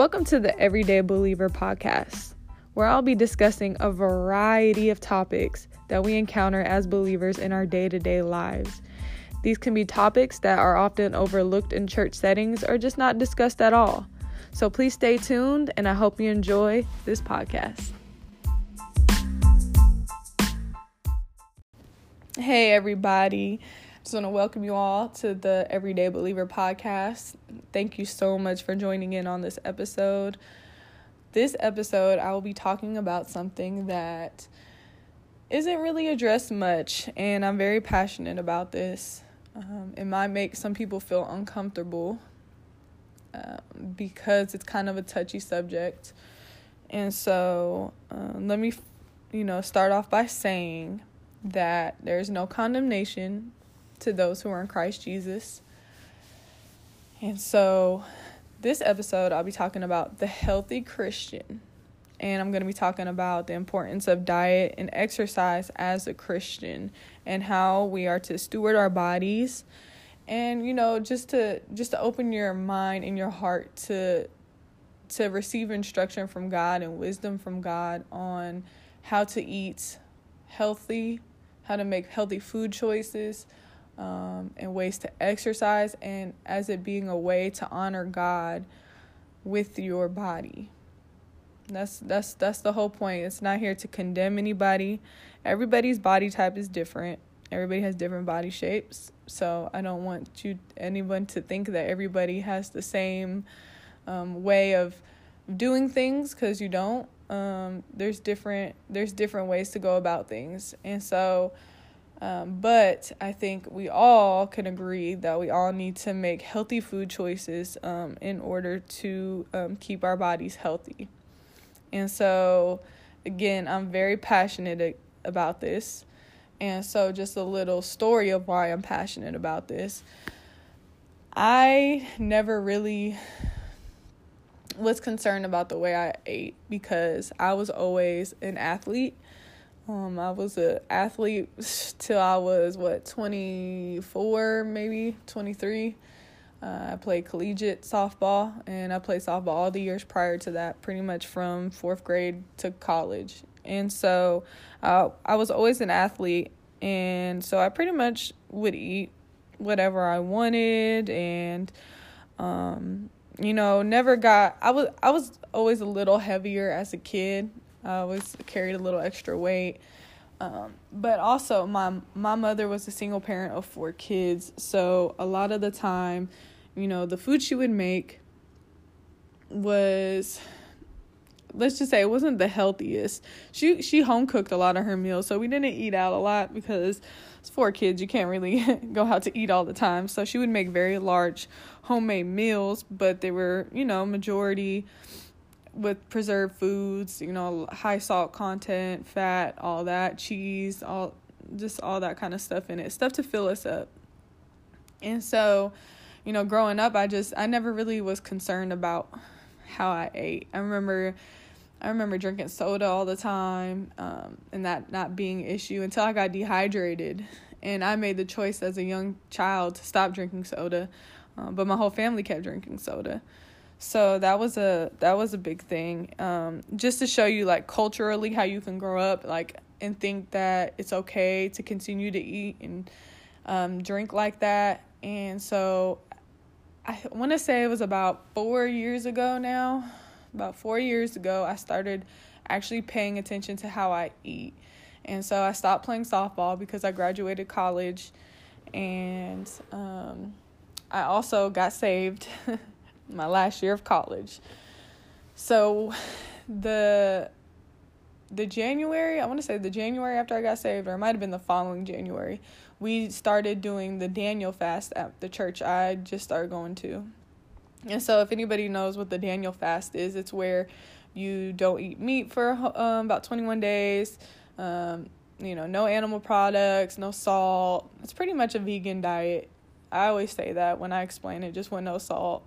Welcome to the Everyday Believer podcast, where I'll be discussing a variety of topics that we encounter as believers in our day to day lives. These can be topics that are often overlooked in church settings or just not discussed at all. So please stay tuned, and I hope you enjoy this podcast. Hey, everybody. Just want to welcome you all to the Everyday Believer podcast. Thank you so much for joining in on this episode. This episode, I will be talking about something that isn't really addressed much, and I'm very passionate about this. Um, it might make some people feel uncomfortable uh, because it's kind of a touchy subject. And so, uh, let me, you know, start off by saying that there's no condemnation to those who are in Christ Jesus. And so, this episode, I'll be talking about the healthy Christian. And I'm going to be talking about the importance of diet and exercise as a Christian and how we are to steward our bodies and you know just to just to open your mind and your heart to to receive instruction from God and wisdom from God on how to eat healthy, how to make healthy food choices, um, and ways to exercise, and as it being a way to honor God with your body. That's that's that's the whole point. It's not here to condemn anybody. Everybody's body type is different. Everybody has different body shapes. So I don't want you anyone to think that everybody has the same um, way of doing things because you don't. Um, there's different there's different ways to go about things, and so um, but I think we all can agree that we all need to make healthy food choices um, in order to um, keep our bodies healthy. And so, again, I'm very passionate about this. And so, just a little story of why I'm passionate about this. I never really was concerned about the way I ate because I was always an athlete um, I was an athlete till I was what 24, maybe 23. Uh, I played collegiate softball, and I played softball all the years prior to that, pretty much from fourth grade to college. And so, uh, I was always an athlete, and so I pretty much would eat whatever I wanted, and um, you know, never got. I was I was always a little heavier as a kid. I always carried a little extra weight. Um, but also my my mother was a single parent of four kids, so a lot of the time, you know, the food she would make was let's just say it wasn't the healthiest. She she home cooked a lot of her meals, so we didn't eat out a lot because it's four kids. You can't really go out to eat all the time. So she would make very large homemade meals, but they were, you know, majority with preserved foods, you know, high salt content, fat, all that, cheese, all just all that kind of stuff in it, stuff to fill us up. And so, you know, growing up, I just I never really was concerned about how I ate. I remember I remember drinking soda all the time, um, and that not being an issue until I got dehydrated. And I made the choice as a young child to stop drinking soda, uh, but my whole family kept drinking soda. So that was a that was a big thing. Um, just to show you like culturally how you can grow up like and think that it's okay to continue to eat and um, drink like that. And so I want to say it was about four years ago now. About four years ago, I started actually paying attention to how I eat. And so I stopped playing softball because I graduated college. And um, I also got saved my last year of college. So the the January, I want to say the January after I got saved, or it might have been the following January, we started doing the Daniel fast at the church I just started going to. And so, if anybody knows what the Daniel fast is, it's where you don't eat meat for um, about 21 days. Um, you know, no animal products, no salt. It's pretty much a vegan diet. I always say that when I explain it, just with no salt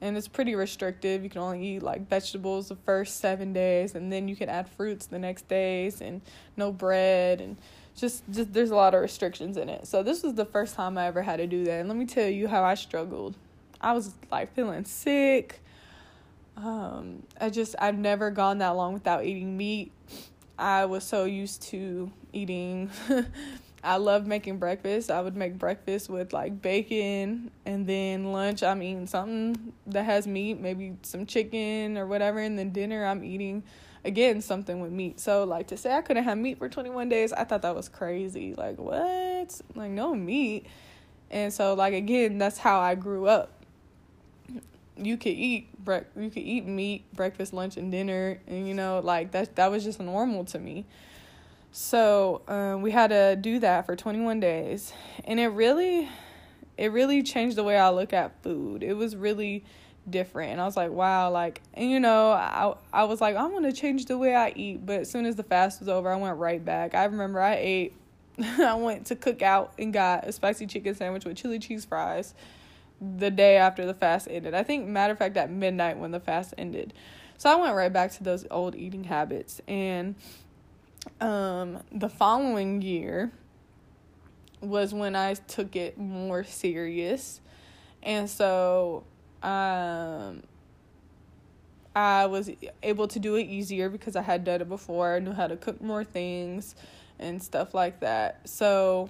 and it's pretty restrictive. You can only eat like vegetables the first seven days, and then you can add fruits the next days, and no bread, and just just there's a lot of restrictions in it. So this was the first time I ever had to do that, and let me tell you how I struggled. I was like feeling sick. Um, I just I've never gone that long without eating meat. I was so used to eating. I love making breakfast. I would make breakfast with like bacon, and then lunch I'm eating something that has meat, maybe some chicken or whatever, and then dinner I'm eating again something with meat. So like to say I couldn't have meat for 21 days, I thought that was crazy. Like what? Like no meat. And so like again, that's how I grew up. You could eat bre- you could eat meat breakfast, lunch and dinner and you know like that that was just normal to me. So, um, we had to do that for 21 days. And it really it really changed the way I look at food. It was really different. And i was like wow like and you know i i was like I'm gonna change the way i eat. But as soon as the fast was over i went right back. I remember i ate i went to Cook Out and got a spicy chicken sandwich with chili cheese fries the day after the fast ended. I think matter of fact at midnight when the fast ended. So i went right back to those old eating habits. And um the following year was when i took it more serious and so um, I was able to do it easier because I had done it before. I knew how to cook more things and stuff like that. So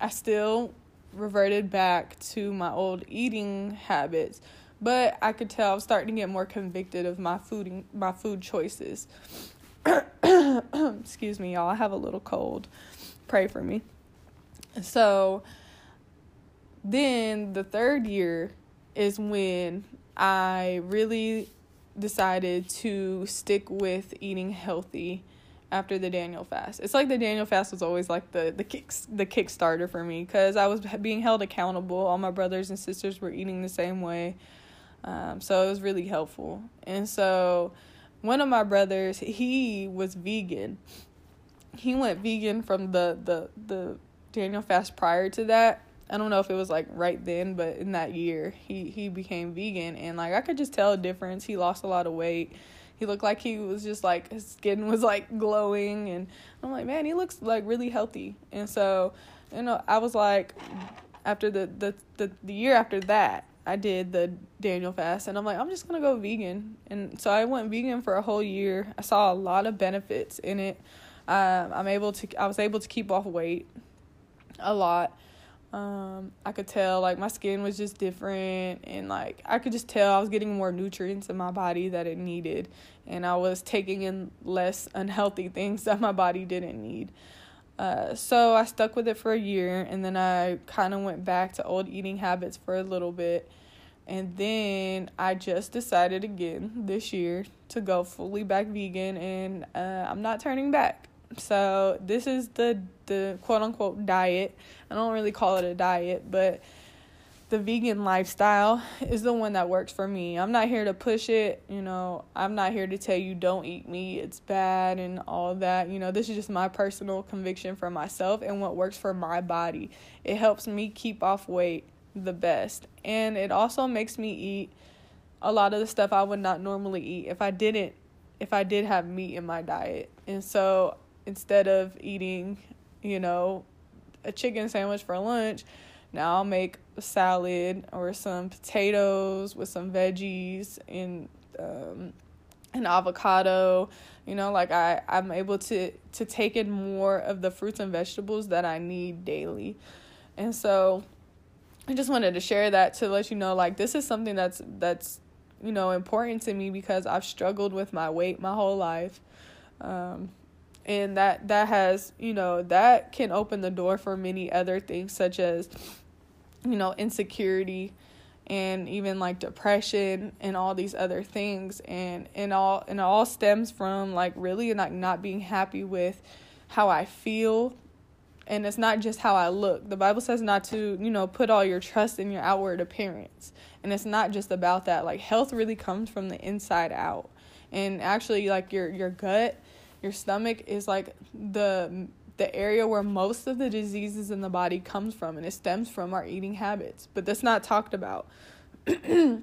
I still reverted back to my old eating habits, but I could tell I was starting to get more convicted of my food my food choices. Excuse me, y'all. I have a little cold. Pray for me. So then the third year is when I really decided to stick with eating healthy after the Daniel fast. It's like the Daniel fast was always like the the kicks the kickstarter for me because I was being held accountable. All my brothers and sisters were eating the same way, um, so it was really helpful. And so, one of my brothers he was vegan. He went vegan from the the the Daniel fast prior to that, I don't know if it was like right then, but in that year, he he became vegan, and like I could just tell a difference. He lost a lot of weight. He looked like he was just like his skin was like glowing, and I'm like, man, he looks like really healthy. And so, you know, I was like, after the the the, the year after that, I did the Daniel fast, and I'm like, I'm just gonna go vegan. And so I went vegan for a whole year. I saw a lot of benefits in it. Um, I'm able to I was able to keep off weight a lot um, I could tell like my skin was just different and like I could just tell I was getting more nutrients in my body that it needed and I was taking in less unhealthy things that my body didn't need. Uh, so I stuck with it for a year and then I kind of went back to old eating habits for a little bit. And then I just decided again this year to go fully back vegan and uh, I'm not turning back. So this is the the quote unquote diet. I don't really call it a diet, but the vegan lifestyle is the one that works for me. I'm not here to push it, you know. I'm not here to tell you don't eat meat, it's bad and all that. You know, this is just my personal conviction for myself and what works for my body. It helps me keep off weight the best. And it also makes me eat a lot of the stuff I would not normally eat if I didn't if I did have meat in my diet. And so instead of eating, you know, a chicken sandwich for lunch, now I'll make salad or some potatoes with some veggies and um, an avocado. You know, like I I'm able to to take in more of the fruits and vegetables that I need daily, and so I just wanted to share that to let you know like this is something that's that's you know important to me because I've struggled with my weight my whole life. Um, and that that has you know that can open the door for many other things such as you know insecurity and even like depression and all these other things and and all and all stems from like really like not being happy with how I feel and it's not just how I look. The Bible says not to, you know, put all your trust in your outward appearance. And it's not just about that. Like health really comes from the inside out. And actually like your your gut your stomach is like the the area where most of the diseases in the body comes from and it stems from our eating habits. But that's not talked about.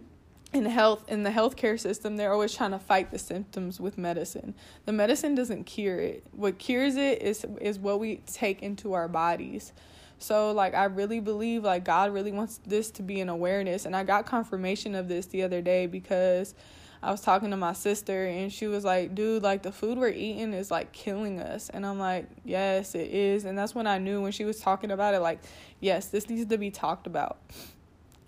In health in the healthcare system they're always trying to fight the symptoms with medicine. The medicine doesn't cure it. What cures it is is what we take into our bodies so like i really believe like god really wants this to be an awareness and i got confirmation of this the other day because I was talking to my sister and she was like, dude, like the food we're eating is like killing us. And I'm like, yes, it is. And that's when I knew when she was talking about it, like, yes, this needs to be talked about.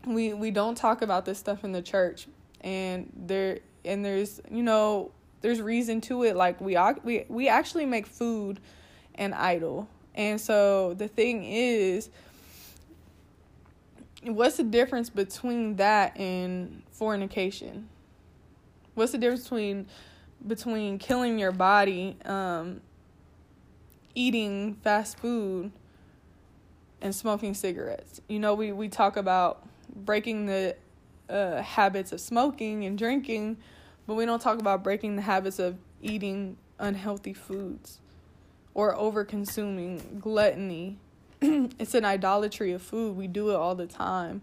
We we don't talk about this stuff in the church. And there and there's, you know, there's reason to it. Like we we we actually make food an idol. And so the thing is, what's the difference between that and fornication? What's the difference between between killing your body, um, eating fast food, and smoking cigarettes? You know, we we talk about breaking the uh, habits of smoking and drinking, but we don't talk about breaking the habits of eating unhealthy foods or over consuming gluttony it's an idolatry of food. We do it all the time.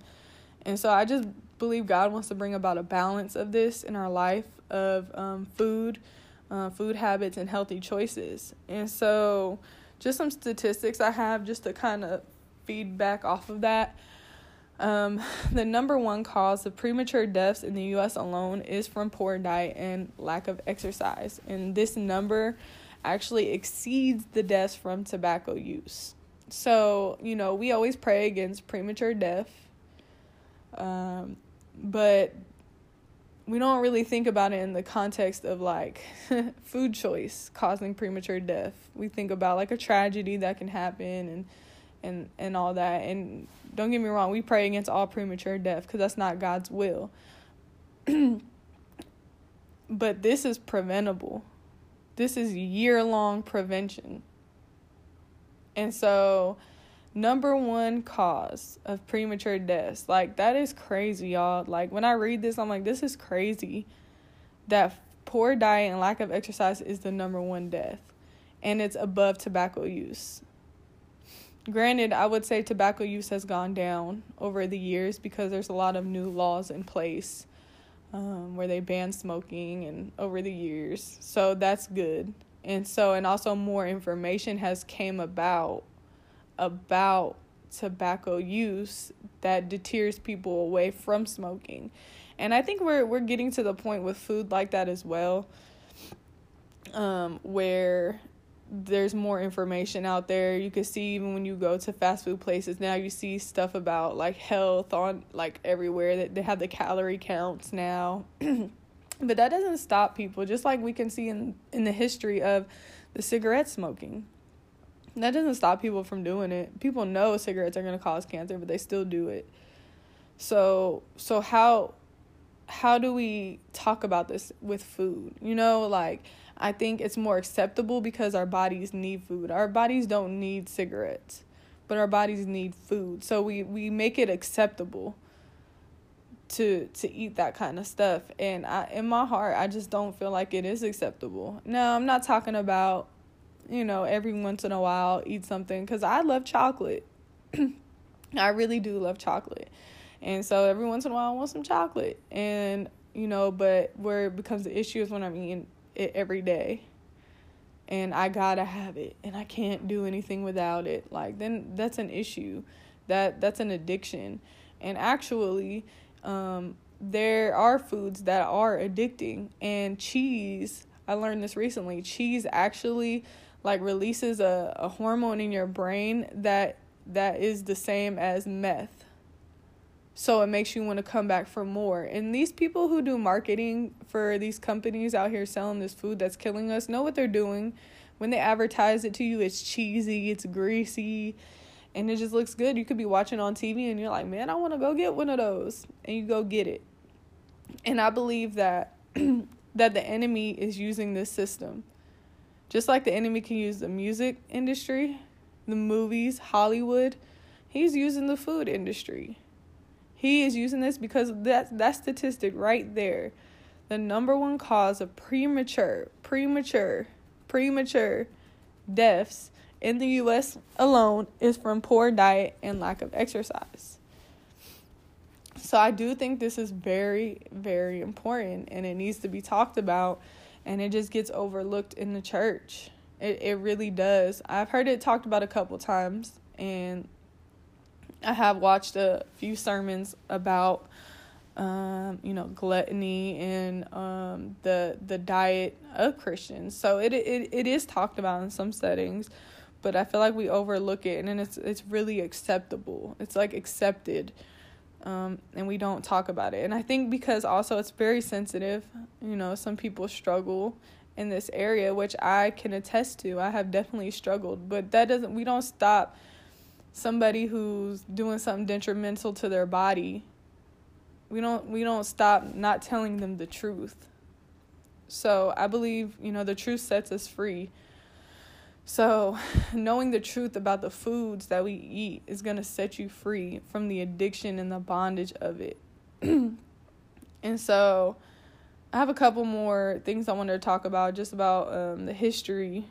And so I just believe God wants to bring about a balance of this in our life of um, food, uh, food habits, and healthy choices. And so, just some statistics I have just to kind of feedback off of that. Um, the number one cause of premature deaths in the U.S. alone is from poor diet and lack of exercise. And this number actually exceeds the deaths from tobacco use. So, you know, we always pray against premature death. Um, but we don't really think about it in the context of like food choice causing premature death. We think about like a tragedy that can happen and and and all that. And don't get me wrong, we pray against all premature death because that's not God's will. but this is preventable. This is year long prevention. And so, number one cause of premature deaths, like that is crazy, y'all. Like when I read this, I'm like, this is crazy that poor diet and lack of exercise is the number one death, and it's above tobacco use. Granted, I would say tobacco use has gone down over the years because there's a lot of new laws in place um, where they ban smoking and over the years. So that's good and so and also more information has came about about tobacco use that deters people away from smoking and i think we're we're getting to the point with food like that as well um where there's more information out there you can see even when you go to fast food places now you see stuff about like health on like everywhere that they have the calorie counts now But that doesn't stop people, just like we can see in, in the history of the cigarette smoking. That doesn't stop people from doing it. People know cigarettes are going to cause cancer, but they still do it. So, so how how do we talk about this with food? You know, like I think it's more acceptable because our bodies need food. Our bodies don't need cigarettes, but our bodies need food. So we we make it acceptable to to eat that kind of stuff and I in my heart I just don't feel like it is acceptable. No, I'm not talking about you know every once in a while eat something cuz I love chocolate. I really do love chocolate. And so every once in a while I want some chocolate and you know but where it becomes the issue is when I'm eating it every day. And I got to have it and I can't do anything without it. Like then that's an issue. That that's an addiction. And actually um, there are foods that are addicting and cheese i learned this recently cheese actually like releases a, a hormone in your brain that that is the same as meth so it makes you want to come back for more and these people who do marketing for these companies out here selling this food that's killing us know what they're doing when they advertise it to you it's cheesy it's greasy and it just looks good. You could be watching on TV and you're like, man, I want to go get one of those, and you go get it. And I believe that that the enemy is using this system, just like the enemy can use the music industry, the movies, Hollywood. He's using the food industry. He is using this because that that statistic right there, the number one cause of premature, premature, premature deaths in the US alone is from poor diet and lack of exercise. So I do think this is very, very important and it needs to be talked about and it just gets overlooked in the church. It it really does. I've heard it talked about a couple times and I have watched a few sermons about um, you know, gluttony and um, the the diet of Christians. So it, it it is talked about in some settings, but I feel like we overlook it, and it's it's really acceptable. It's like accepted, um, and we don't talk about it. And I think because also it's very sensitive. You know, some people struggle in this area, which I can attest to. I have definitely struggled, but that doesn't. We don't stop somebody who's doing something detrimental to their body we don't we don't stop not telling them the truth. So i believe you know the truth sets us free. So knowing the truth about the foods that we eat is going to set you free from the addiction and the bondage of it. And so i have a couple more things i wanted to talk about just about um, the history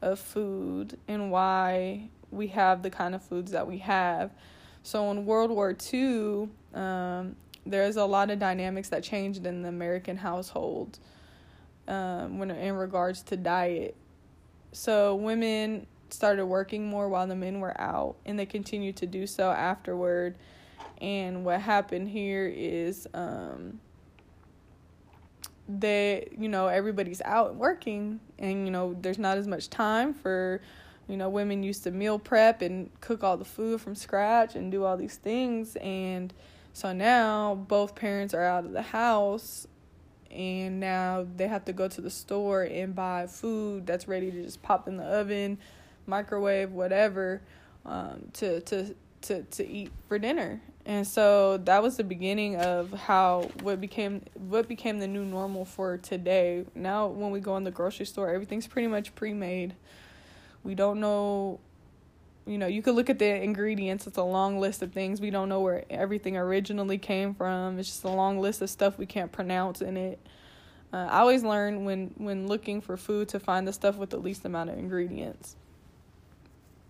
of food and why we have the kind of foods that we have so in world war ii um, there's a lot of dynamics that changed in the American household um, when in regards to diet. So women started working more while the men were out, and they continued to do so afterward. And what happened here is um, they, you know, everybody's out working, and you know, there's not as much time for you know, women used to meal prep and cook all the food from scratch and do all these things and so now both parents are out of the house and now they have to go to the store and buy food that's ready to just pop in the oven, microwave, whatever, um, to to to to eat for dinner. And so that was the beginning of how what became what became the new normal for today. Now when we go in the grocery store, everything's pretty much pre-made. We don't know you know, you could look at the ingredients. It's a long list of things. We don't know where everything originally came from. It's just a long list of stuff we can't pronounce in it. Uh, I always learn when when looking for food to find the stuff with the least amount of ingredients.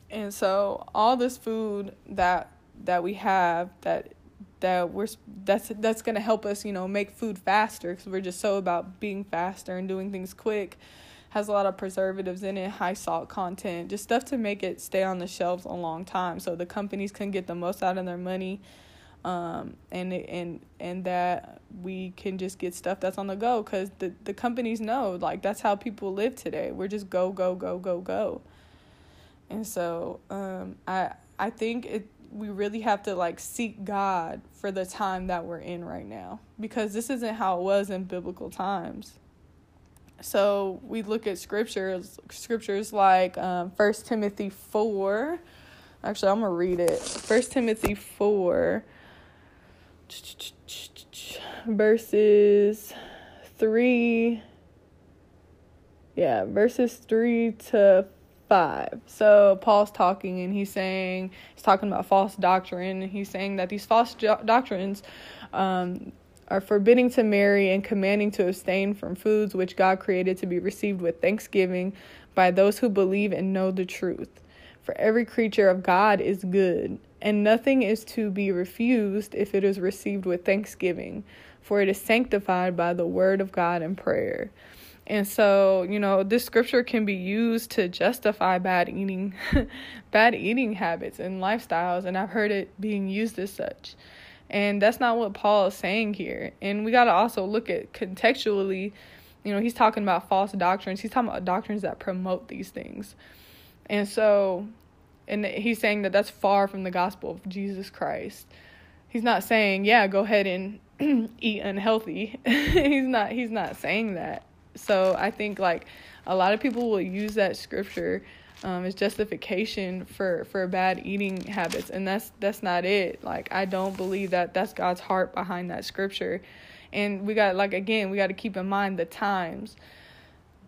And so all this food that that we have that that we're that's that's going to help us, you know, make food faster cuz we're just so about being faster and doing things quick has a lot of preservatives in it, high salt content, just stuff to make it stay on the shelves a long time so the companies can get the most out of their money. Um, and and and that we can just get stuff that's on the go because the the companies know like that's how people live today. We're just go go go go go, and so um, I I think it we really have to like seek God for the time that we're in right now because this isn't how it was in biblical times. So we look at scriptures, scriptures like um, Timothy 4. Actually, I'm to read it. First Timothy 4, verses 3. Yeah, verses 3 to 5. So Paul's talking and he's saying, he's talking about false doctrine. And he's saying that these false do- doctrines um, are forbidding to marry and commanding to abstain from foods which God created to be received with thanksgiving by those who believe and know the truth. For every creature of God is good, and nothing is to be refused if it is received with thanksgiving, for it is sanctified by the word of God and prayer. And so, you know, this scripture can be used to justify bad eating, bad eating habits and lifestyles, and I've heard it being used as such. And that's not what Paul is saying here. And we got to also look at contextually, you know, he's talking about false doctrines. He's talking about doctrines that promote these things. And so, and he's saying that that's far from the gospel of Jesus Christ. He's not saying, yeah, go ahead and eat unhealthy. he's not he's not saying that. So, I think like a lot of people will use that scripture um, is justification for for bad eating habits, and that's that's not it. Like I don't believe that that's God's heart behind that scripture, and we got like again we got to keep in mind the times.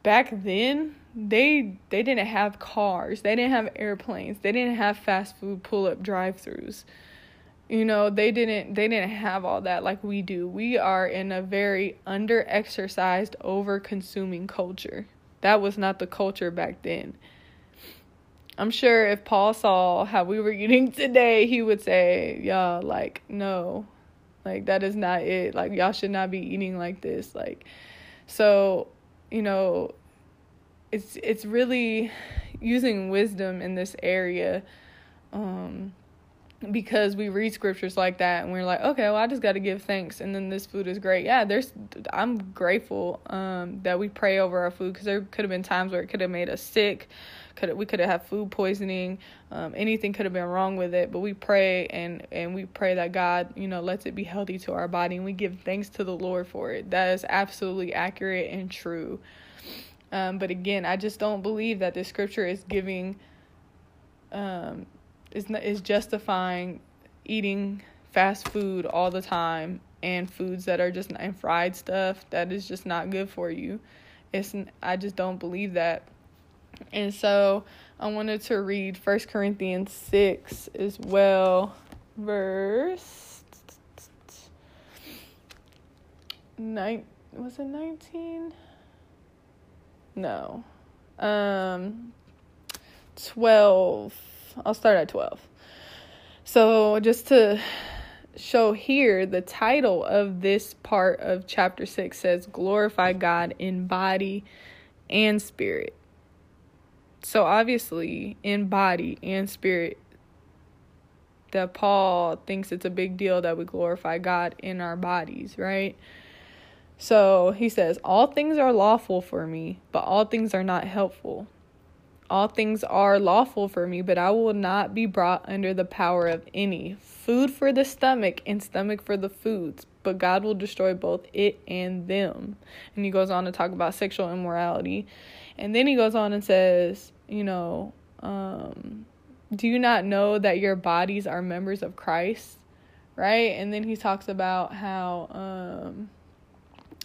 Back then, they they didn't have cars, they didn't have airplanes, they didn't have fast food pull up drive throughs. You know, they didn't they didn't have all that like we do. We are in a very under exercised, over consuming culture. That was not the culture back then I'm sure if Paul saw how we were eating today, he would say, y'all, like, no, like, that is not it. Like, y'all should not be eating like this. Like, so, you know, it's, it's really using wisdom in this area, um, because we read scriptures like that and we're like okay well i just got to give thanks and then this food is great yeah there's i'm grateful um, that we pray over our food because there could have been times where it could have made us sick could we could have had food poisoning um, anything could have been wrong with it but we pray and and we pray that god you know lets it be healthy to our body and we give thanks to the lord for it that is absolutely accurate and true um, but again i just don't believe that the scripture is giving um, is is justifying eating fast food all the time and foods that are just and fried stuff that is just not good for you. It's I just don't believe that. And so I wanted to read First Corinthians 6 as well, verse 9 was it 19? No. Um 12 I'll start at 12. So, just to show here, the title of this part of chapter 6 says, Glorify God in body and spirit. So, obviously, in body and spirit, that Paul thinks it's a big deal that we glorify God in our bodies, right? So he says, All things are lawful for me, but all things are not helpful. All things are lawful for me, but I will not be brought under the power of any. Food for the stomach and stomach for the foods, but God will destroy both it and them. And he goes on to talk about sexual immorality. And then he goes on and says, you know, um, do you not know that your bodies are members of Christ? Right? And then he talks about how um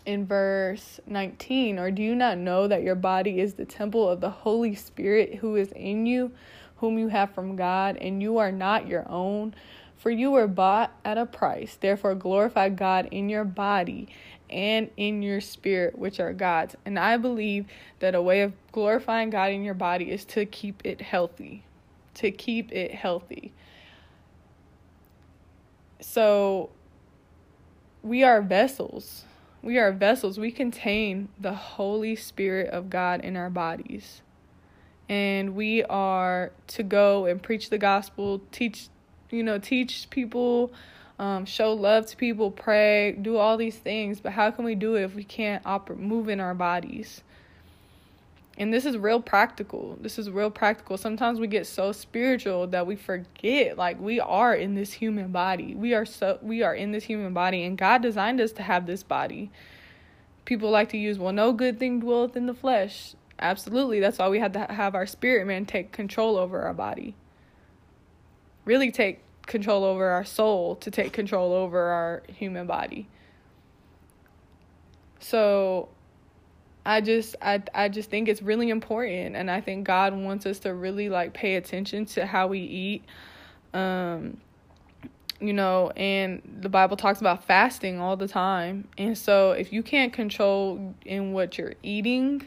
in verse 19 Or do you not know that your body is the temple of the Holy Spirit who is in you, whom you have from God, and you are not your own? For you were bought at a price. Therefore, glorify God in your body and in your spirit, which are God's. And I believe that a way of glorifying God in your body is to keep it healthy. To keep it healthy. So, we are vessels we are vessels. We contain the Holy Spirit of God in our bodies. And we are to go and preach the gospel, teach, you know, teach people, um, show love to people, pray, do all these things. But how can we do it if we can't oper- move in our bodies? And this is real practical. This is real practical. Sometimes we get so spiritual that we forget like we are in this human body. We are so we are in this human body and God designed us to have this body. People like to use, well, no good thing dwelleth in the flesh. Absolutely. That's why we had to have our spirit man take control over our body. Really take control over our soul to take control over our human body. So I just I I just think it's really important and I think God wants us to really like pay attention to how we eat. Um you know, and the Bible talks about fasting all the time. And so if you can't control in what you're eating,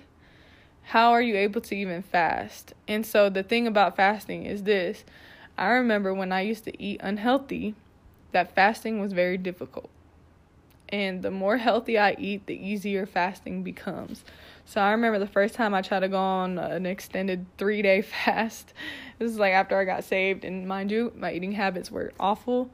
how are you able to even fast? And so the thing about fasting is this. I remember when I used to eat unhealthy, that fasting was very difficult and the more healthy I eat, the easier fasting becomes. So I remember the first time I tried to go on an extended three day fast. This is like after I got saved, and mind you, my eating habits were awful.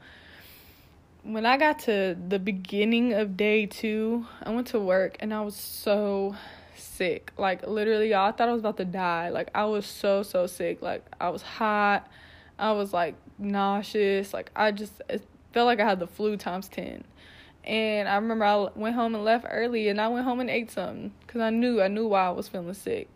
When I got to the beginning of day two, I went to work and I was so sick. Like literally, y'all, I thought I was about to die. Like I was so so sick. Like I was hot. I was like nauseous. Like I just felt like I had the flu times ten and I remember I went home and left early, and I went home and ate something because I knew I knew why I was feeling sick.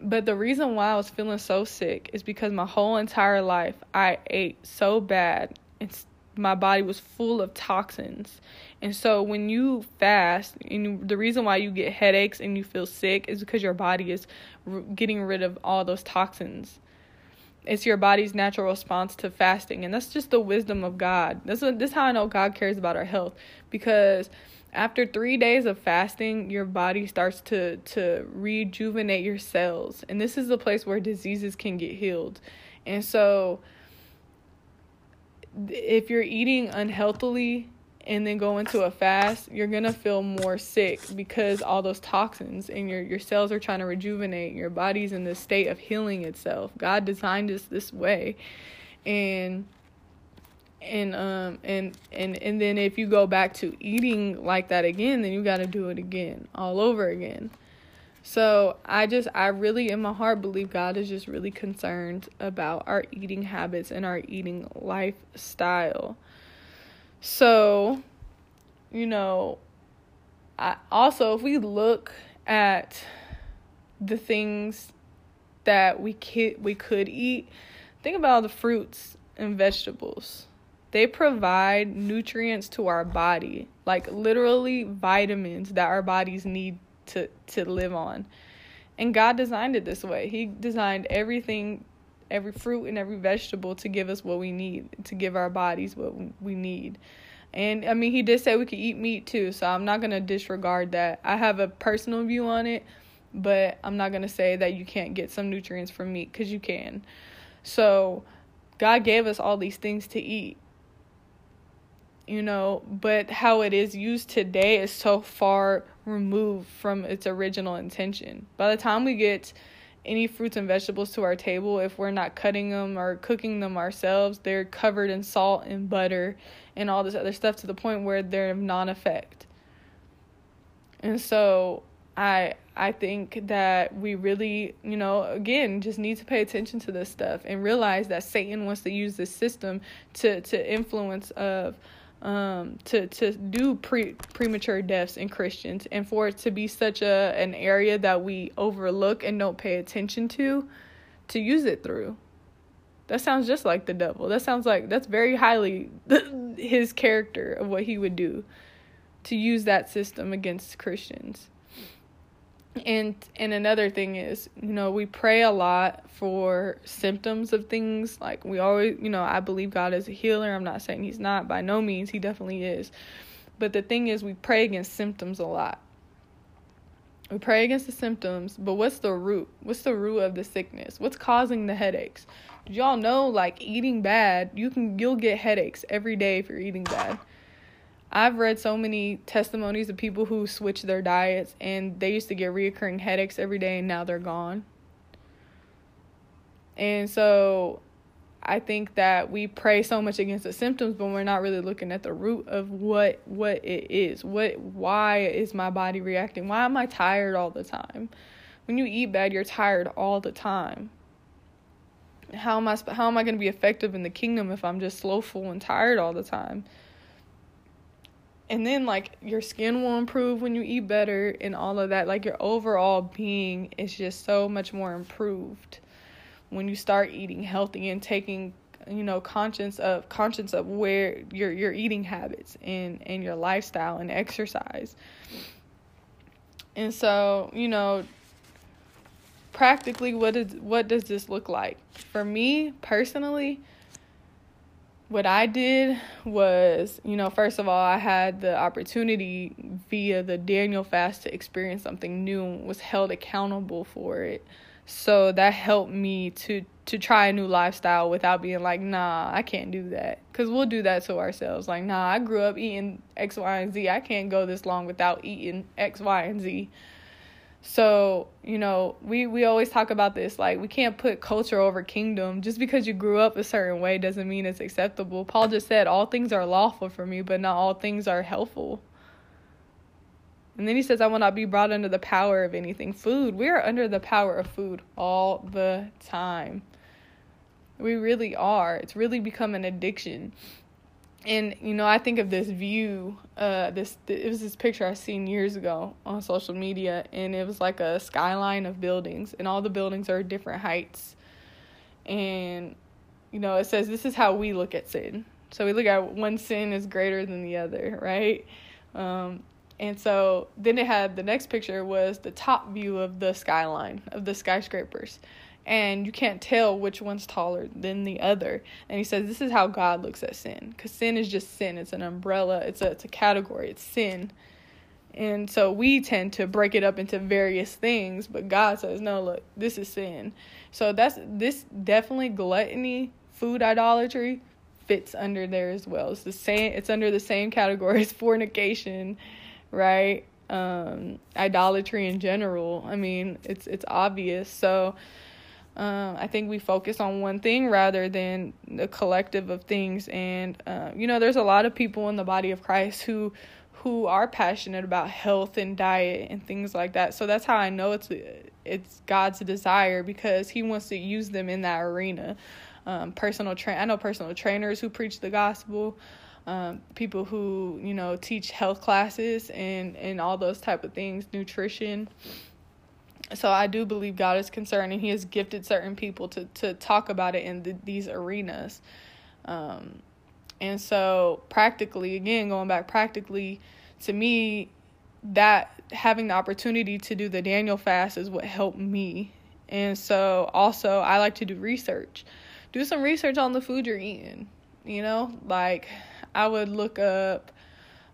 But the reason why I was feeling so sick is because my whole entire life I ate so bad, and my body was full of toxins. And so when you fast, and the reason why you get headaches and you feel sick is because your body is getting rid of all those toxins it's your body's natural response to fasting. And that's just the wisdom of god. This is, this is how i know god cares about our health. Because after three days of fasting your body starts to to rejuvenate your cells. And this is the place where diseases can get healed. And so if you're eating unhealthily and then go into a fast, you're gonna feel more sick because all those toxins and your your cells are trying to rejuvenate. Your body's in this state of healing itself. God designed us this way, and and um and and and then if you go back to eating like that again then you got to do it again all over again so i just i really in my heart believe god is just really concerned about our eating habits and our eating lifestyle so you know I also if we look at the things that we could we could eat think about all the fruits and vegetables they provide nutrients to our body, like literally vitamins that our bodies need to to live on. And God designed it this way. He designed everything, every fruit and every vegetable to give us what we need, to give our bodies what we need. And I mean, he did say we could eat meat too, so I'm not going to disregard that. I have a personal view on it, but I'm not going to say that you can't get some nutrients from meat because you can. So, God gave us all these things to eat you know, but how it is used today is so far removed from its original intention. By the time we get any fruits and vegetables to our table, if we're not cutting them or cooking them ourselves, they're covered in salt and butter and all this other stuff to the point where they're of non effect. And so I I think that we really, you know, again, just need to pay attention to this stuff and realize that Satan wants to use this system to to influence of um, to to do pre premature deaths in Christians, and for it to be such a an area that we overlook and don't pay attention to, to use it through. That sounds just like the devil. That sounds like that's very highly his character of what he would do, to use that system against Christians and and another thing is you know we pray a lot for symptoms of things. Like we always you know i believe god is a healer. I'm not saying he's not. By no means he definitely is. But the thing is we pray against symptoms a lot. We pray against the symptoms but what's the root? What's the root of the sickness? What's causing the headaches? Did y'all know like eating bad you can you'll get headaches every day if you're eating bad I've read so many testimonies of people who switched their diets and they used to get reoccurring headaches every day and now they're gone. And so I think that we pray so much against the symptoms, but we're not really looking at the root of what what it is. What why is my body reacting? Why am I tired all the time? When you eat bad, you're tired all the time. How am I how am I going to be effective in the kingdom if I'm just slowful and tired all the time? And then like your skin will improve when you eat better and all of that. Like your overall being is just so much more improved when you start eating healthy and taking you know conscience of conscience of where your your eating habits and and your lifestyle and exercise. And so you know practically what is what does this look like? For me personally what I did was, you know, first of all, I had the opportunity via the Daniel fast to experience something new and was held accountable for it. So that helped me to to try a new lifestyle without being like, nah, I can't do that. Cause we'll do that to ourselves. Like, nah, I grew up eating X, Y, and Z. I can't go this long without eating X, Y, and Z. So, you know, we, we always talk about this like, we can't put culture over kingdom. Just because you grew up a certain way doesn't mean it's acceptable. Paul just said, All things are lawful for me, but not all things are helpful. And then he says, I will not be brought under the power of anything. Food, we are under the power of food all the time. We really are. It's really become an addiction and you know i think of this view uh this it was this picture i seen years ago on social media and it was like a skyline of buildings and all the buildings are different heights. And you know it says this is how we look at sin. So we look at one sin is greater than the other right? Um and so then it had the next picture was the top view of the skyline of the skyscrapers and you can't tell which one's taller than the other. And he says this is how God looks at sin, because sin is just sin. It's an umbrella. It's a it's a category. It's sin. And so we tend to break it up into various things, but God says, no, look, this is sin. So that's this definitely gluttony, food idolatry fits under there as well. It's the same it's under the same category as fornication, right? Um idolatry in general. I mean, it's it's obvious. So Um, I think we focus on one thing rather than the collective of things. And uh, you know, there's a lot of people in the body of Christ who who are passionate about health and diet and things like that. So that's how I know it's it's God's desire because He wants to use them in that arena. Um, personal train, I know personal trainers who preach the gospel. Um, people who you know teach health classes and and all those type of things, nutrition so I do believe God is concerned, and He has gifted certain people to to talk about it in the, these arenas. Um, and so, practically, again, going back practically, to me, that having the opportunity to do the Daniel fast is what helped me. And so, also, I like to do research. Do some research on the food you're eating. You know, like I would look up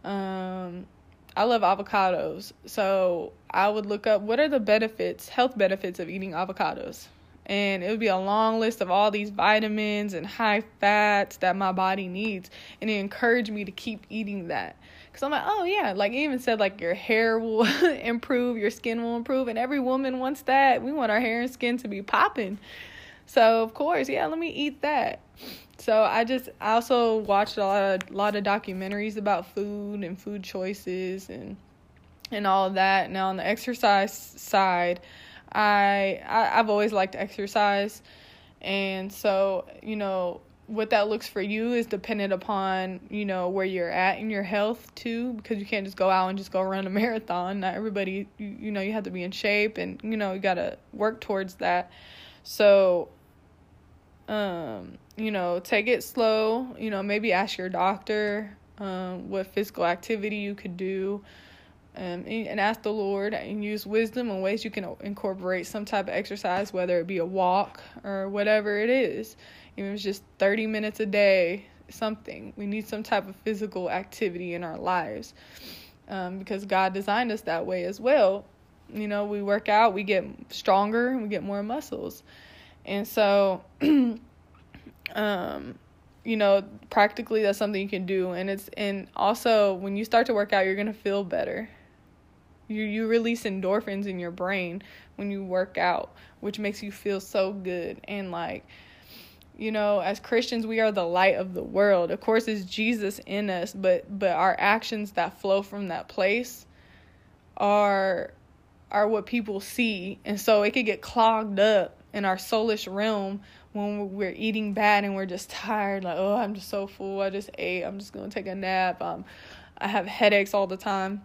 um, I love avocados. So I would look up what are the benefits, health benefits of eating avocados. And it would be a long list of all these vitamins and high fats that my body needs. And it encouraged me to keep eating that. Because I'm like, oh, yeah. Like, it even said, like, your hair will improve, your skin will improve. And every woman wants that. We want our hair and skin to be popping. So, of course, yeah, let me eat that. So I just I also watched a lot of lot of documentaries about food and food choices and and all of that. Now on the exercise side, I, I I've always liked exercise, and so you know what that looks for you is dependent upon you know where you're at in your health too because you can't just go out and just go run a marathon. Not everybody you, you know you have to be in shape and you know you got to work towards that. So um you know, take it slow. You know, maybe ask your doctor um, what physical activity you could do. Um, and ask the Lord and use wisdom and ways you can incorporate some type of exercise, whether it be a walk or whatever it is. Even if it's just 30 minutes a day, something. We need some type of physical activity in our lives um, because God designed us that way as well. You know, we work out, we get stronger, we get more muscles. And so um you know practically that's something you can do. And it's and also when you start to work out you're going to feel better. You you release endorphins in your brain when you work out which makes you feel so good. And like you know as christians we are the light of the world. Of course it's jesus in us but but our actions that flow from that place are are what people see. And so it could get clogged up in our soulish realm when we're eating bad and we're just tired like oh i'm just so full i just ate i'm just gonna take a nap um i have headaches all the time.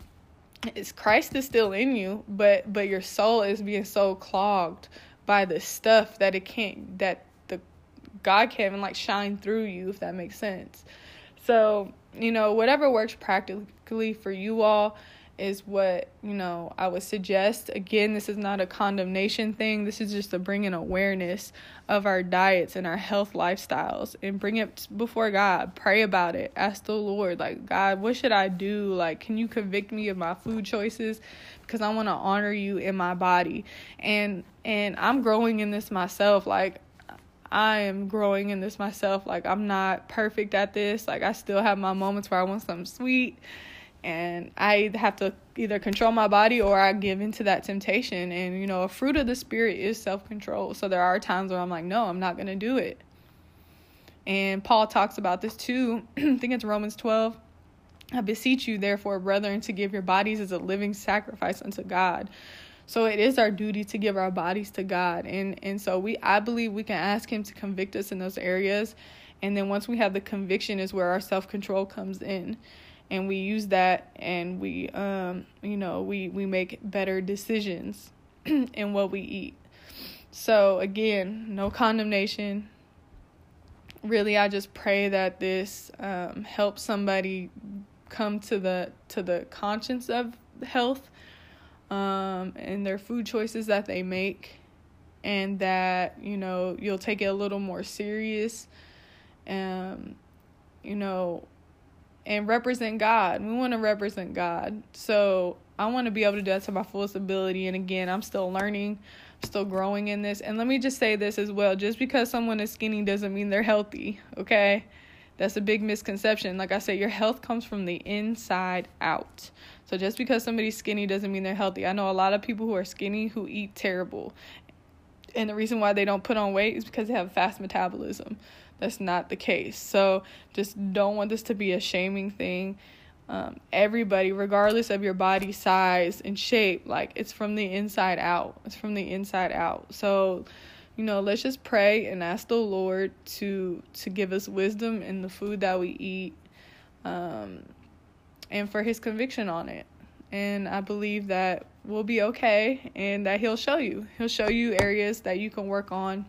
It's christ is still in you but but your soul is being so clogged by the stuff that it can't that the god can't even like shine through you if that makes sense. So you know whatever works practically for you all is what you know I would suggest. Again, this is not a condemnation thing. This is just to bring an awareness of our diets and our health lifestyles and bring it before God. Pray about it. Ask the Lord, like God, what should I do? Like, can you convict me of my food choices? Because I want to honor you in my body, and and I'm growing in this myself. Like I am growing in this myself. Like I'm not perfect at this. Like I still have my moments where I want something sweet and I have to either control my body or I give into that temptation. And you know, a fruit of the spirit is self control. So there are times where I'm like, no, I'm not gonna do it. And Paul talks about this too. I think it's Romans 12. I beseech you, therefore, brethren, to give your bodies as a living sacrifice unto God. So it is our duty to give our bodies to God. And and so we I believe we can ask him to convict us in those areas. And then once we have the conviction is where our self-control comes in and we use that and we um you know we we make better decisions in what we eat. So again no condemnation. Really i just pray that this um, helps somebody come to the to the conscience of health um, and their food choices that they make and that you know you'll take it a little more serious. Um you know and represent God. We want to represent God. So I want to be able to do that to my fullest ability. And again, I'm still learning, still growing in this. And let me just say this as well just because someone is skinny doesn't mean they're healthy, okay? That's a big misconception. Like I said, your health comes from the inside out. So just because somebody's skinny doesn't mean they're healthy. I know a lot of people who are skinny who eat terrible. and the reason why they don't put on weight is because they have a fast metabolism. That's not the case. So just don't want this to be a shaming thing. Um, everybody, regardless of your body size and shape, like it's from the inside out. It's from the inside out. So, you know, let's just pray and ask the Lord to to give us wisdom in the food that we eat, um, and for His conviction on it. And I believe that we'll be okay, and that He'll show you. He'll show you areas that you can work on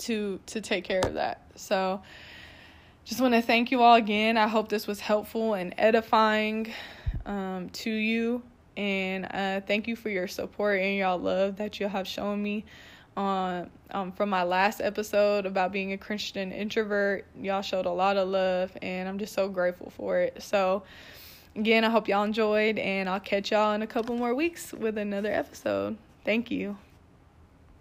to to take care of that. So just want to thank you all again. I hope this was helpful and edifying um, to you. And uh, thank you for your support and y'all love that you have shown me on um, from my last episode about being a Christian introvert. Y'all showed a lot of love, and I'm just so grateful for it. So, again, I hope y'all enjoyed, and I'll catch y'all in a couple more weeks with another episode. Thank you.